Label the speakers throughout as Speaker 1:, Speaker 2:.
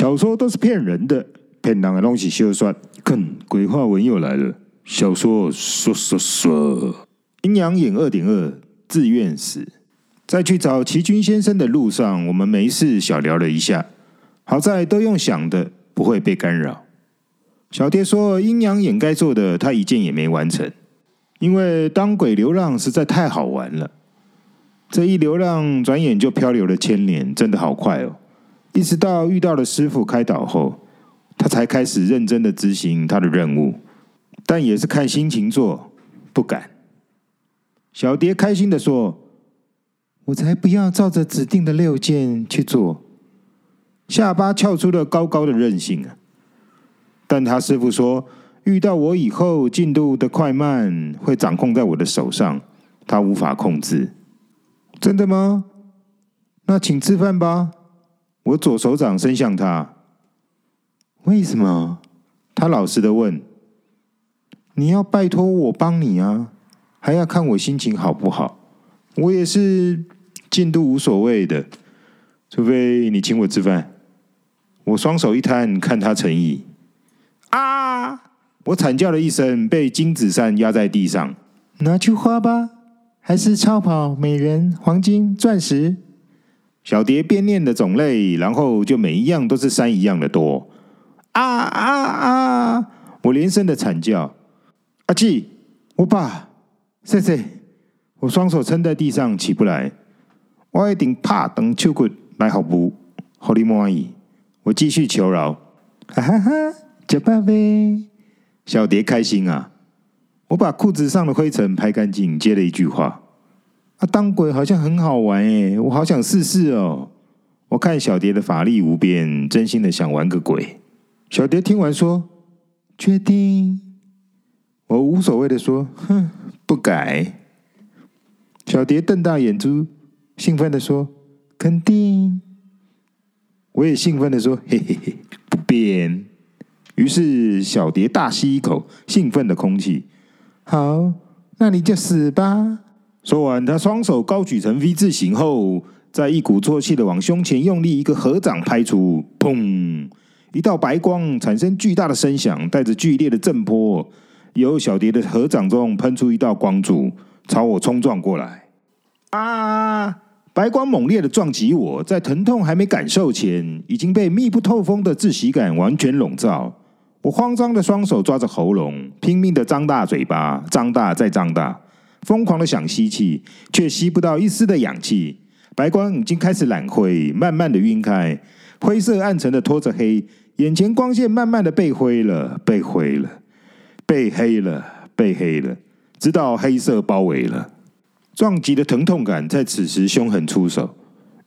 Speaker 1: 小说都是骗人的，骗人的东西休算。看，鬼话文又来了。小说说说说，阴阳眼二点二，自愿死。在去找齐军先生的路上，我们没事小聊了一下。好在都用想的，不会被干扰。小爹说，阴阳眼该做的，他一件也没完成，因为当鬼流浪实在太好玩了。这一流浪，转眼就漂流了千年，真的好快哦！一直到遇到了师傅开导后，他才开始认真的执行他的任务，但也是看心情做，不敢。小蝶开心的说。我才不要照着指定的六件去做，下巴翘出了高高的韧性啊！但他师傅说，遇到我以后，进度的快慢会掌控在我的手上，他无法控制。真的吗？那请吃饭吧。我左手掌伸向他。为什么？他老实的问。你要拜托我帮你啊，还要看我心情好不好。我也是进度无所谓的，除非你请我吃饭。我双手一摊，看他诚意。啊！我惨叫了一声，被金子扇压在地上。拿去花吧，还是超跑、美人、黄金、钻石？小蝶变念的种类，然后就每一样都是山一样的多。啊啊啊！我连声的惨叫。阿季，我爸，谢谢。我双手撑在地上起不来，我一定怕等秋骨来好不？好你满意，我继续求饶，哈哈哈！吃饱呗，小蝶开心啊！我把裤子上的灰尘拍干净，接了一句话：啊，当鬼好像很好玩诶，我好想试试哦！我看小蝶的法力无边，真心的想玩个鬼。小蝶听完说：确定？我无所谓的说：哼，不改。小蝶瞪大眼珠，兴奋的说：“肯定。”我也兴奋的说：“ 嘿嘿嘿，不变。”于是小蝶大吸一口兴奋的空气。好，那你就死吧！说完，他双手高举成 V 字形后，再一鼓作气的往胸前用力一个合掌拍出，砰！一道白光产生巨大的声响，带着剧烈的震波，由小蝶的合掌中喷出一道光柱。朝我冲撞过来！啊！白光猛烈的撞击我，在疼痛还没感受前，已经被密不透风的窒息感完全笼罩。我慌张的双手抓着喉咙，拼命的张大嘴巴，张大再张大，疯狂的想吸气，却吸不到一丝的氧气。白光已经开始染灰，慢慢的晕开，灰色暗沉的拖着黑，眼前光线慢慢的被灰了，被灰了，被黑了，被黑了。直到黑色包围了，撞击的疼痛感在此时凶狠出手，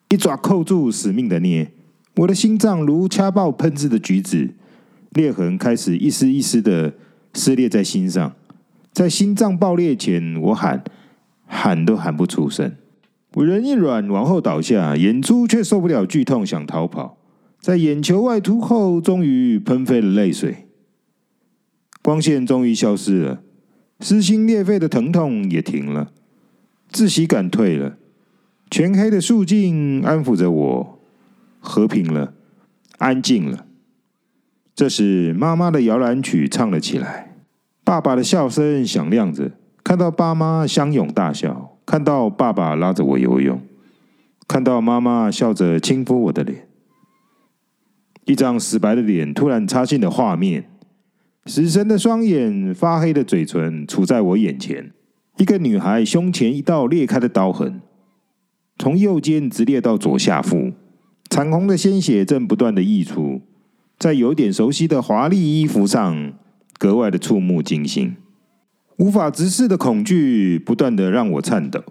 Speaker 1: 一爪扣住，死命的捏，我的心脏如掐爆喷汁的橘子，裂痕开始一丝一丝的撕裂在心上，在心脏爆裂前，我喊喊都喊不出声，我人一软往后倒下，眼珠却受不了剧痛，想逃跑，在眼球外凸后，终于喷飞了泪水，光线终于消失了。撕心裂肺的疼痛也停了，窒息感退了，全黑的树镜安抚着我，和平了，安静了。这时，妈妈的摇篮曲唱了起来，爸爸的笑声响亮着。看到爸妈相拥大笑，看到爸爸拉着我游泳，看到妈妈笑着轻抚我的脸，一张死白的脸突然插进了画面。死神的双眼，发黑的嘴唇，处在我眼前。一个女孩胸前一道裂开的刀痕，从右肩直裂到左下腹，惨红的鲜血正不断的溢出，在有点熟悉的华丽衣服上，格外的触目惊心。无法直视的恐惧不断的让我颤抖，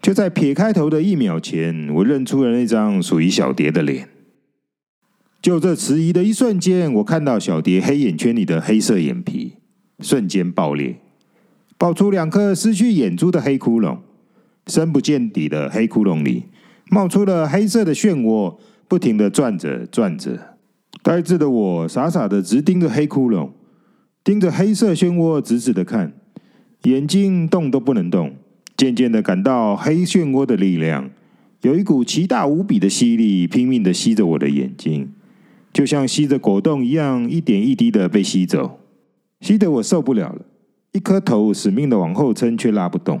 Speaker 1: 就在撇开头的一秒前，我认出了那张属于小蝶的脸。就这迟疑的一瞬间，我看到小蝶黑眼圈里的黑色眼皮瞬间爆裂，爆出两颗失去眼珠的黑窟窿，深不见底的黑窟窿里冒出了黑色的漩涡，不停的转着转着。呆滞的我傻傻的直盯着黑窟窿，盯着黑色漩涡直直的看，眼睛动都不能动。渐渐的感到黑漩涡的力量，有一股奇大无比的吸力，拼命的吸着我的眼睛。就像吸着果冻一样，一点一滴的被吸走，吸得我受不了了。一颗头死命的往后撑，却拉不动；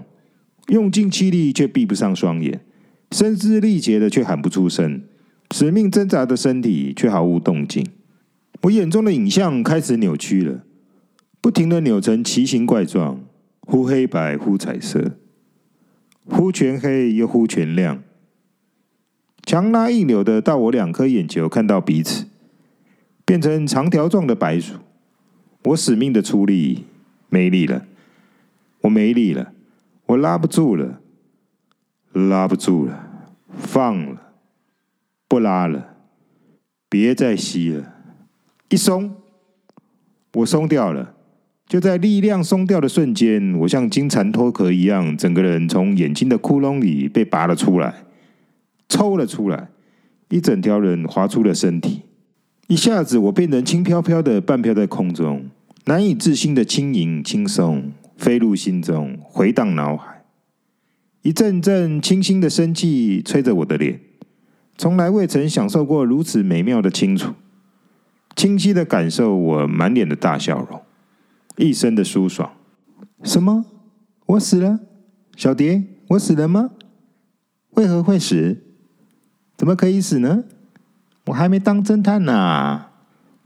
Speaker 1: 用尽气力，却闭不上双眼；声嘶力竭的，却喊不出声；死命挣扎的身体，却毫无动静。我眼中的影像开始扭曲了，不停的扭成奇形怪状，忽黑白，忽彩色，忽全黑又忽全亮，强拉硬扭的到我两颗眼球看到彼此，变成长条状的白鼠。我死命的出力，没力了，我没力了，我拉不住了，拉不住了，放了，不拉了，别再吸了。一松，我松掉了。就在力量松掉的瞬间，我像金蝉脱壳一样，整个人从眼睛的窟窿里被拔了出来，抽了出来，一整条人滑出了身体。一下子，我变成轻飘飘的，半飘在空中，难以置信的轻盈轻松，飞入心中，回荡脑海。一阵阵清新的生气吹着我的脸，从来未曾享受过如此美妙的清楚。清晰的感受我满脸的大笑容，一身的舒爽。什么？我死了？小蝶，我死了吗？为何会死？怎么可以死呢？我还没当侦探呢！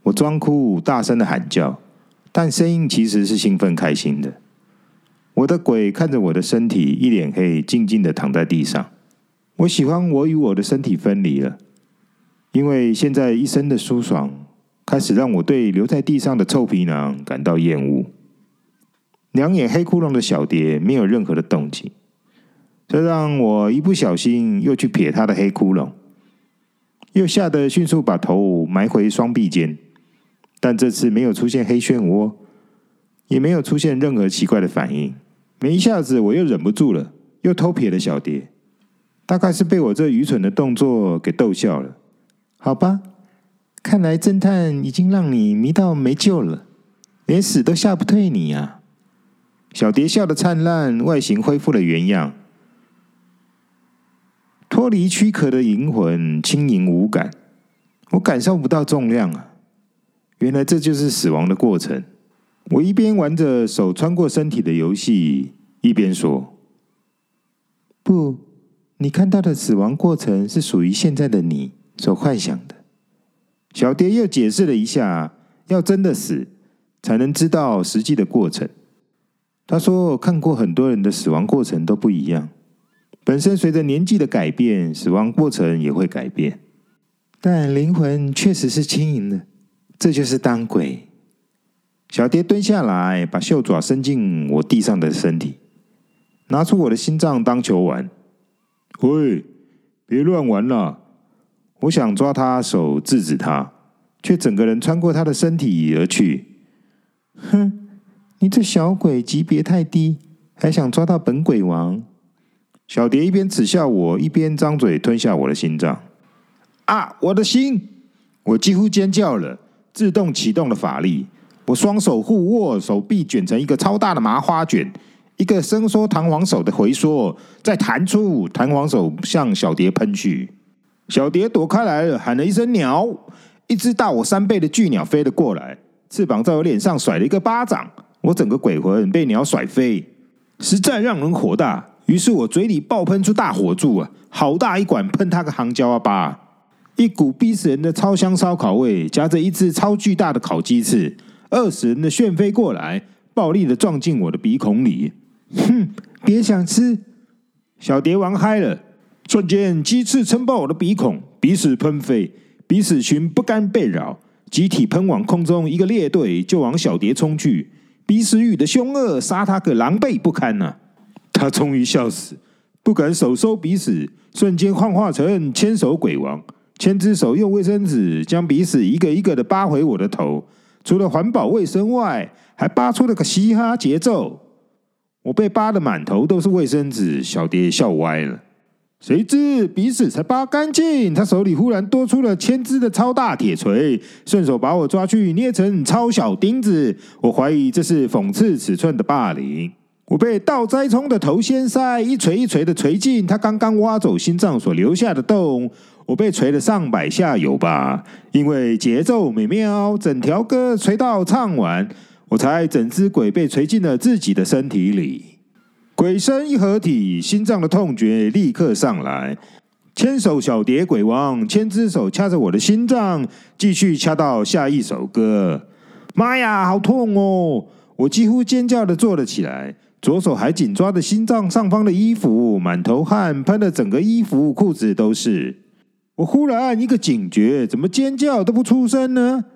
Speaker 1: 我装哭，大声的喊叫，但声音其实是兴奋开心的。我的鬼看着我的身体一脸黑，静静的躺在地上。我喜欢我与我的身体分离了，因为现在一身的舒爽。开始让我对留在地上的臭皮囊感到厌恶。两眼黑窟窿的小蝶没有任何的动静，这让我一不小心又去瞥它的黑窟窿，又吓得迅速把头埋回双臂间。但这次没有出现黑漩涡，也没有出现任何奇怪的反应。没一下子，我又忍不住了，又偷瞥了小蝶，大概是被我这愚蠢的动作给逗笑了。好吧。看来侦探已经让你迷到没救了，连死都吓不退你呀！小蝶笑得灿烂，外形恢复了原样，脱离躯壳的灵魂轻盈无感，我感受不到重量啊！原来这就是死亡的过程。我一边玩着手穿过身体的游戏，一边说：“不，你看到的死亡过程是属于现在的你所幻想的。”小蝶又解释了一下，要真的死，才能知道实际的过程。他说：“看过很多人的死亡过程都不一样，本身随着年纪的改变，死亡过程也会改变。但灵魂确实是轻盈的，这就是当鬼。”小蝶蹲下来，把袖爪伸进我地上的身体，拿出我的心脏当球玩。喂，别乱玩了！我想抓他手制止他，却整个人穿过他的身体而去。哼，你这小鬼级别太低，还想抓到本鬼王？小蝶一边耻笑我，一边张嘴吞下我的心脏。啊，我的心！我几乎尖叫了，自动启动了法力。我双手互握，手臂卷成一个超大的麻花卷，一个伸缩弹簧手的回缩，再弹出，弹簧手向小蝶喷去。小蝶躲开来了，喊了一声“鸟”，一只大我三倍的巨鸟飞了过来，翅膀在我脸上甩了一个巴掌，我整个鬼魂被鸟甩飞，实在让人火大。于是我嘴里爆喷出大火柱啊，好大一管，喷他个航焦啊巴！一股逼死人的超香烧烤味，夹着一只超巨大的烤鸡翅，饿死人的旋飞过来，暴力的撞进我的鼻孔里。哼，别想吃！小蝶玩嗨了。瞬间，鸡翅撑爆我的鼻孔，鼻屎喷飞，鼻屎群不甘被扰，集体喷往空中，一个列队就往小蝶冲去。鼻屎雨的凶恶，杀他个狼狈不堪呐、啊！他终于笑死，不敢手收鼻屎，瞬间幻化成千手鬼王，千只手用卫生纸将鼻屎一个一个的扒回我的头。除了环保卫生外，还扒出了个嘻哈节奏。我被扒的满头都是卫生纸，小蝶笑歪了。谁知鼻屎才扒干净，他手里忽然多出了千只的超大铁锤，顺手把我抓去捏成超小钉子。我怀疑这是讽刺尺寸的霸凌。我被倒栽葱的头先塞一锤一锤的锤进他刚刚挖走心脏所留下的洞，我被锤了上百下有吧？因为节奏美妙，整条歌锤到唱完，我才整只鬼被锤进了自己的身体里。鬼身一合体，心脏的痛觉立刻上来。千手小蝶鬼王，千只手掐着我的心脏，继续掐到下一首歌。妈呀，好痛哦！我几乎尖叫的坐了起来。左手还紧抓着心脏上方的衣服，满头汗，喷的整个衣服、裤子都是。我忽然一个警觉，怎么尖叫都不出声呢？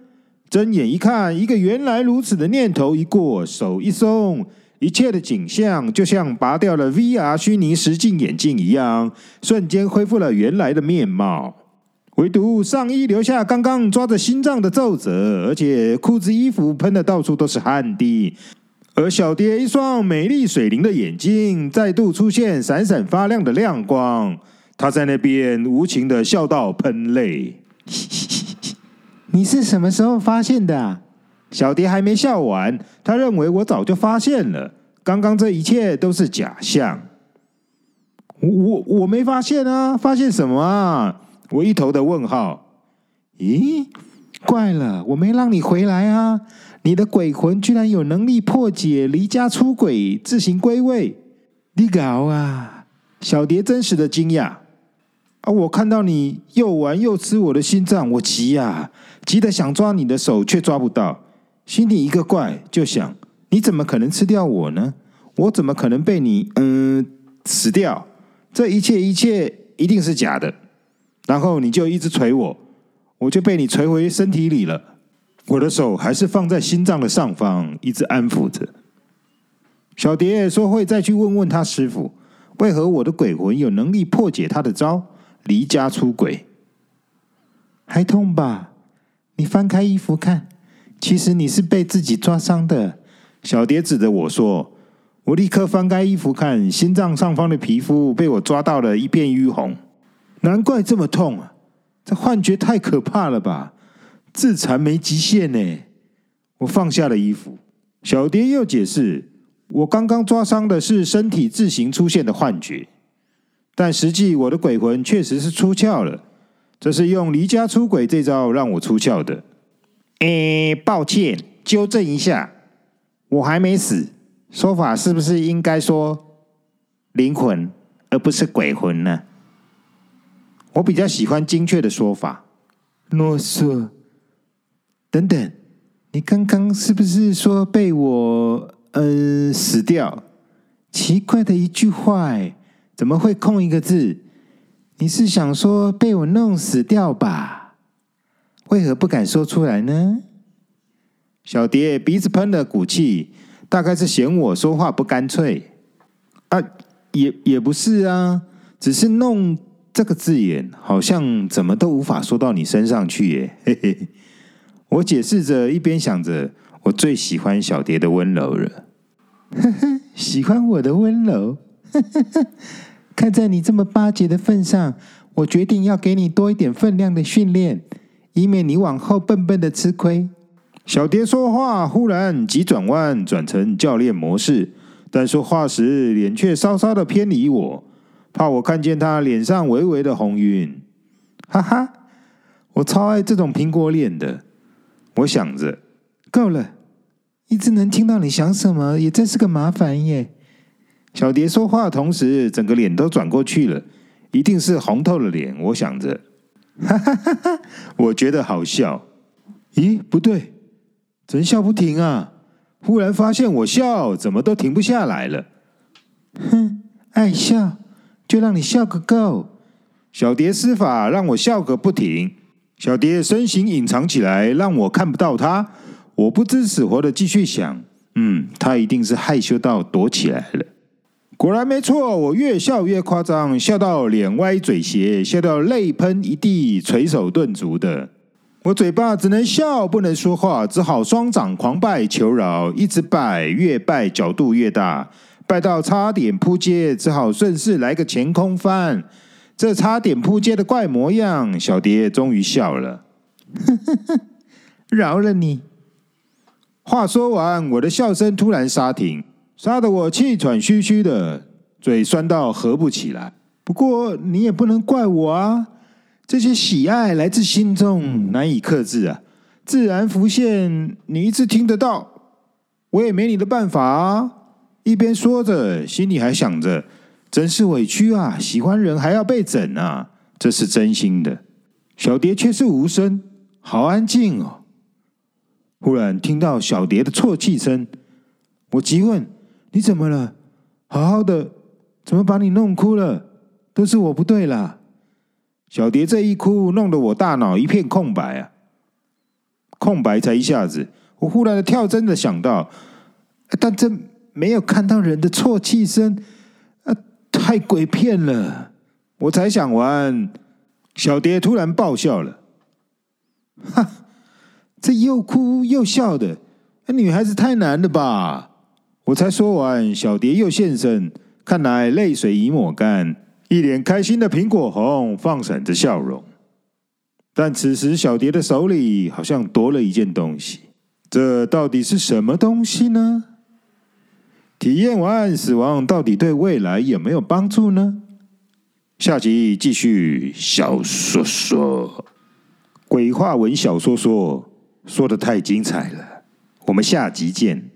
Speaker 1: 睁眼一看，一个原来如此的念头一过，手一松，一切的景象就像拔掉了 VR 虚拟实境眼镜一样，瞬间恢复了原来的面貌。唯独上衣留下刚刚抓着心脏的皱褶，而且裤子、衣服喷的到处都是汗滴。而小蝶一双美丽水灵的眼睛再度出现闪闪发亮的亮光，她在那边无情的笑到喷泪。你是什么时候发现的啊？小蝶还没笑完，她认为我早就发现了，刚刚这一切都是假象。我我我没发现啊，发现什么啊？我一头的问号。咦，怪了，我没让你回来啊。你的鬼魂居然有能力破解离家出轨，自行归位，你搞啊！小蝶真实的惊讶啊！我看到你又玩又吃我的心脏，我急呀、啊，急得想抓你的手，却抓不到，心里一个怪，就想你怎么可能吃掉我呢？我怎么可能被你嗯死掉？这一切一切一定是假的。然后你就一直捶我，我就被你捶回身体里了。我的手还是放在心脏的上方，一直安抚着。小蝶说会再去问问他师傅，为何我的鬼魂有能力破解他的招，离家出轨。还痛吧？你翻开衣服看，其实你是被自己抓伤的。小蝶指着我说，我立刻翻开衣服看，心脏上方的皮肤被我抓到了一片淤红，难怪这么痛啊！这幻觉太可怕了吧？自残没极限呢。我放下了衣服。小蝶又解释：“我刚刚抓伤的是身体自行出现的幻觉，但实际我的鬼魂确实是出窍了。这是用离家出轨这招让我出窍的。”诶，抱歉，纠正一下，我还没死。说法是不是应该说灵魂，而不是鬼魂呢？我比较喜欢精确的说法。啰嗦。等等，你刚刚是不是说被我呃死掉？奇怪的一句话，怎么会空一个字？你是想说被我弄死掉吧？为何不敢说出来呢？小蝶鼻子喷了股气，大概是嫌我说话不干脆啊，也也不是啊，只是弄这个字眼，好像怎么都无法说到你身上去耶，嘿嘿。我解释着，一边想着我最喜欢小蝶的温柔了。呵呵，喜欢我的温柔？呵呵呵，看在你这么巴结的份上，我决定要给你多一点分量的训练，以免你往后笨笨的吃亏。小蝶说话忽然急转弯，转成教练模式，但说话时脸却稍稍的偏离我，怕我看见她脸上微微的红晕。哈哈，我超爱这种苹果脸的。我想着，够了，一直能听到你想什么，也真是个麻烦耶。小蝶说话同时，整个脸都转过去了，一定是红透了脸。我想着，哈哈哈哈，我觉得好笑。咦，不对，真笑不停啊！忽然发现我笑怎么都停不下来了。哼，爱笑就让你笑个够。小蝶施法让我笑个不停。小蝶身形隐藏起来，让我看不到她。我不知死活的继续想，嗯，她一定是害羞到躲起来了。果然没错，我越笑越夸张，笑到脸歪嘴斜，笑到泪喷一地，垂手顿足的。我嘴巴只能笑，不能说话，只好双掌狂拜求饶，一直拜，越拜角度越大，拜到差点扑街，只好顺势来个前空翻。这差点扑街的怪模样，小蝶终于笑了，呵呵呵，饶了你。话说完，我的笑声突然刹停，杀得我气喘吁吁的，嘴酸到合不起来。不过你也不能怪我啊，这些喜爱来自心中，难以克制啊，自然浮现，你一直听得到，我也没你的办法啊。一边说着，心里还想着，真是委屈啊，喜欢人还要被整啊，这是真心的。小蝶却是无声，好安静哦。忽然听到小蝶的啜泣声，我急问：“你怎么了？好好的，怎么把你弄哭了？都是我不对啦。”小蝶这一哭，弄得我大脑一片空白啊！空白才一下子，我忽然的跳针的想到，但这没有看到人的啜泣声，啊，太鬼片了！我才想完。小蝶突然爆笑了，哈！这又哭又笑的，那女孩子太难了吧？我才说完，小蝶又现身，看来泪水已抹干，一脸开心的苹果红，放闪着笑容。但此时，小蝶的手里好像多了一件东西，这到底是什么东西呢？体验完死亡，到底对未来有没有帮助呢？下集继续小说说，鬼话文小说说说得太精彩了，我们下集见。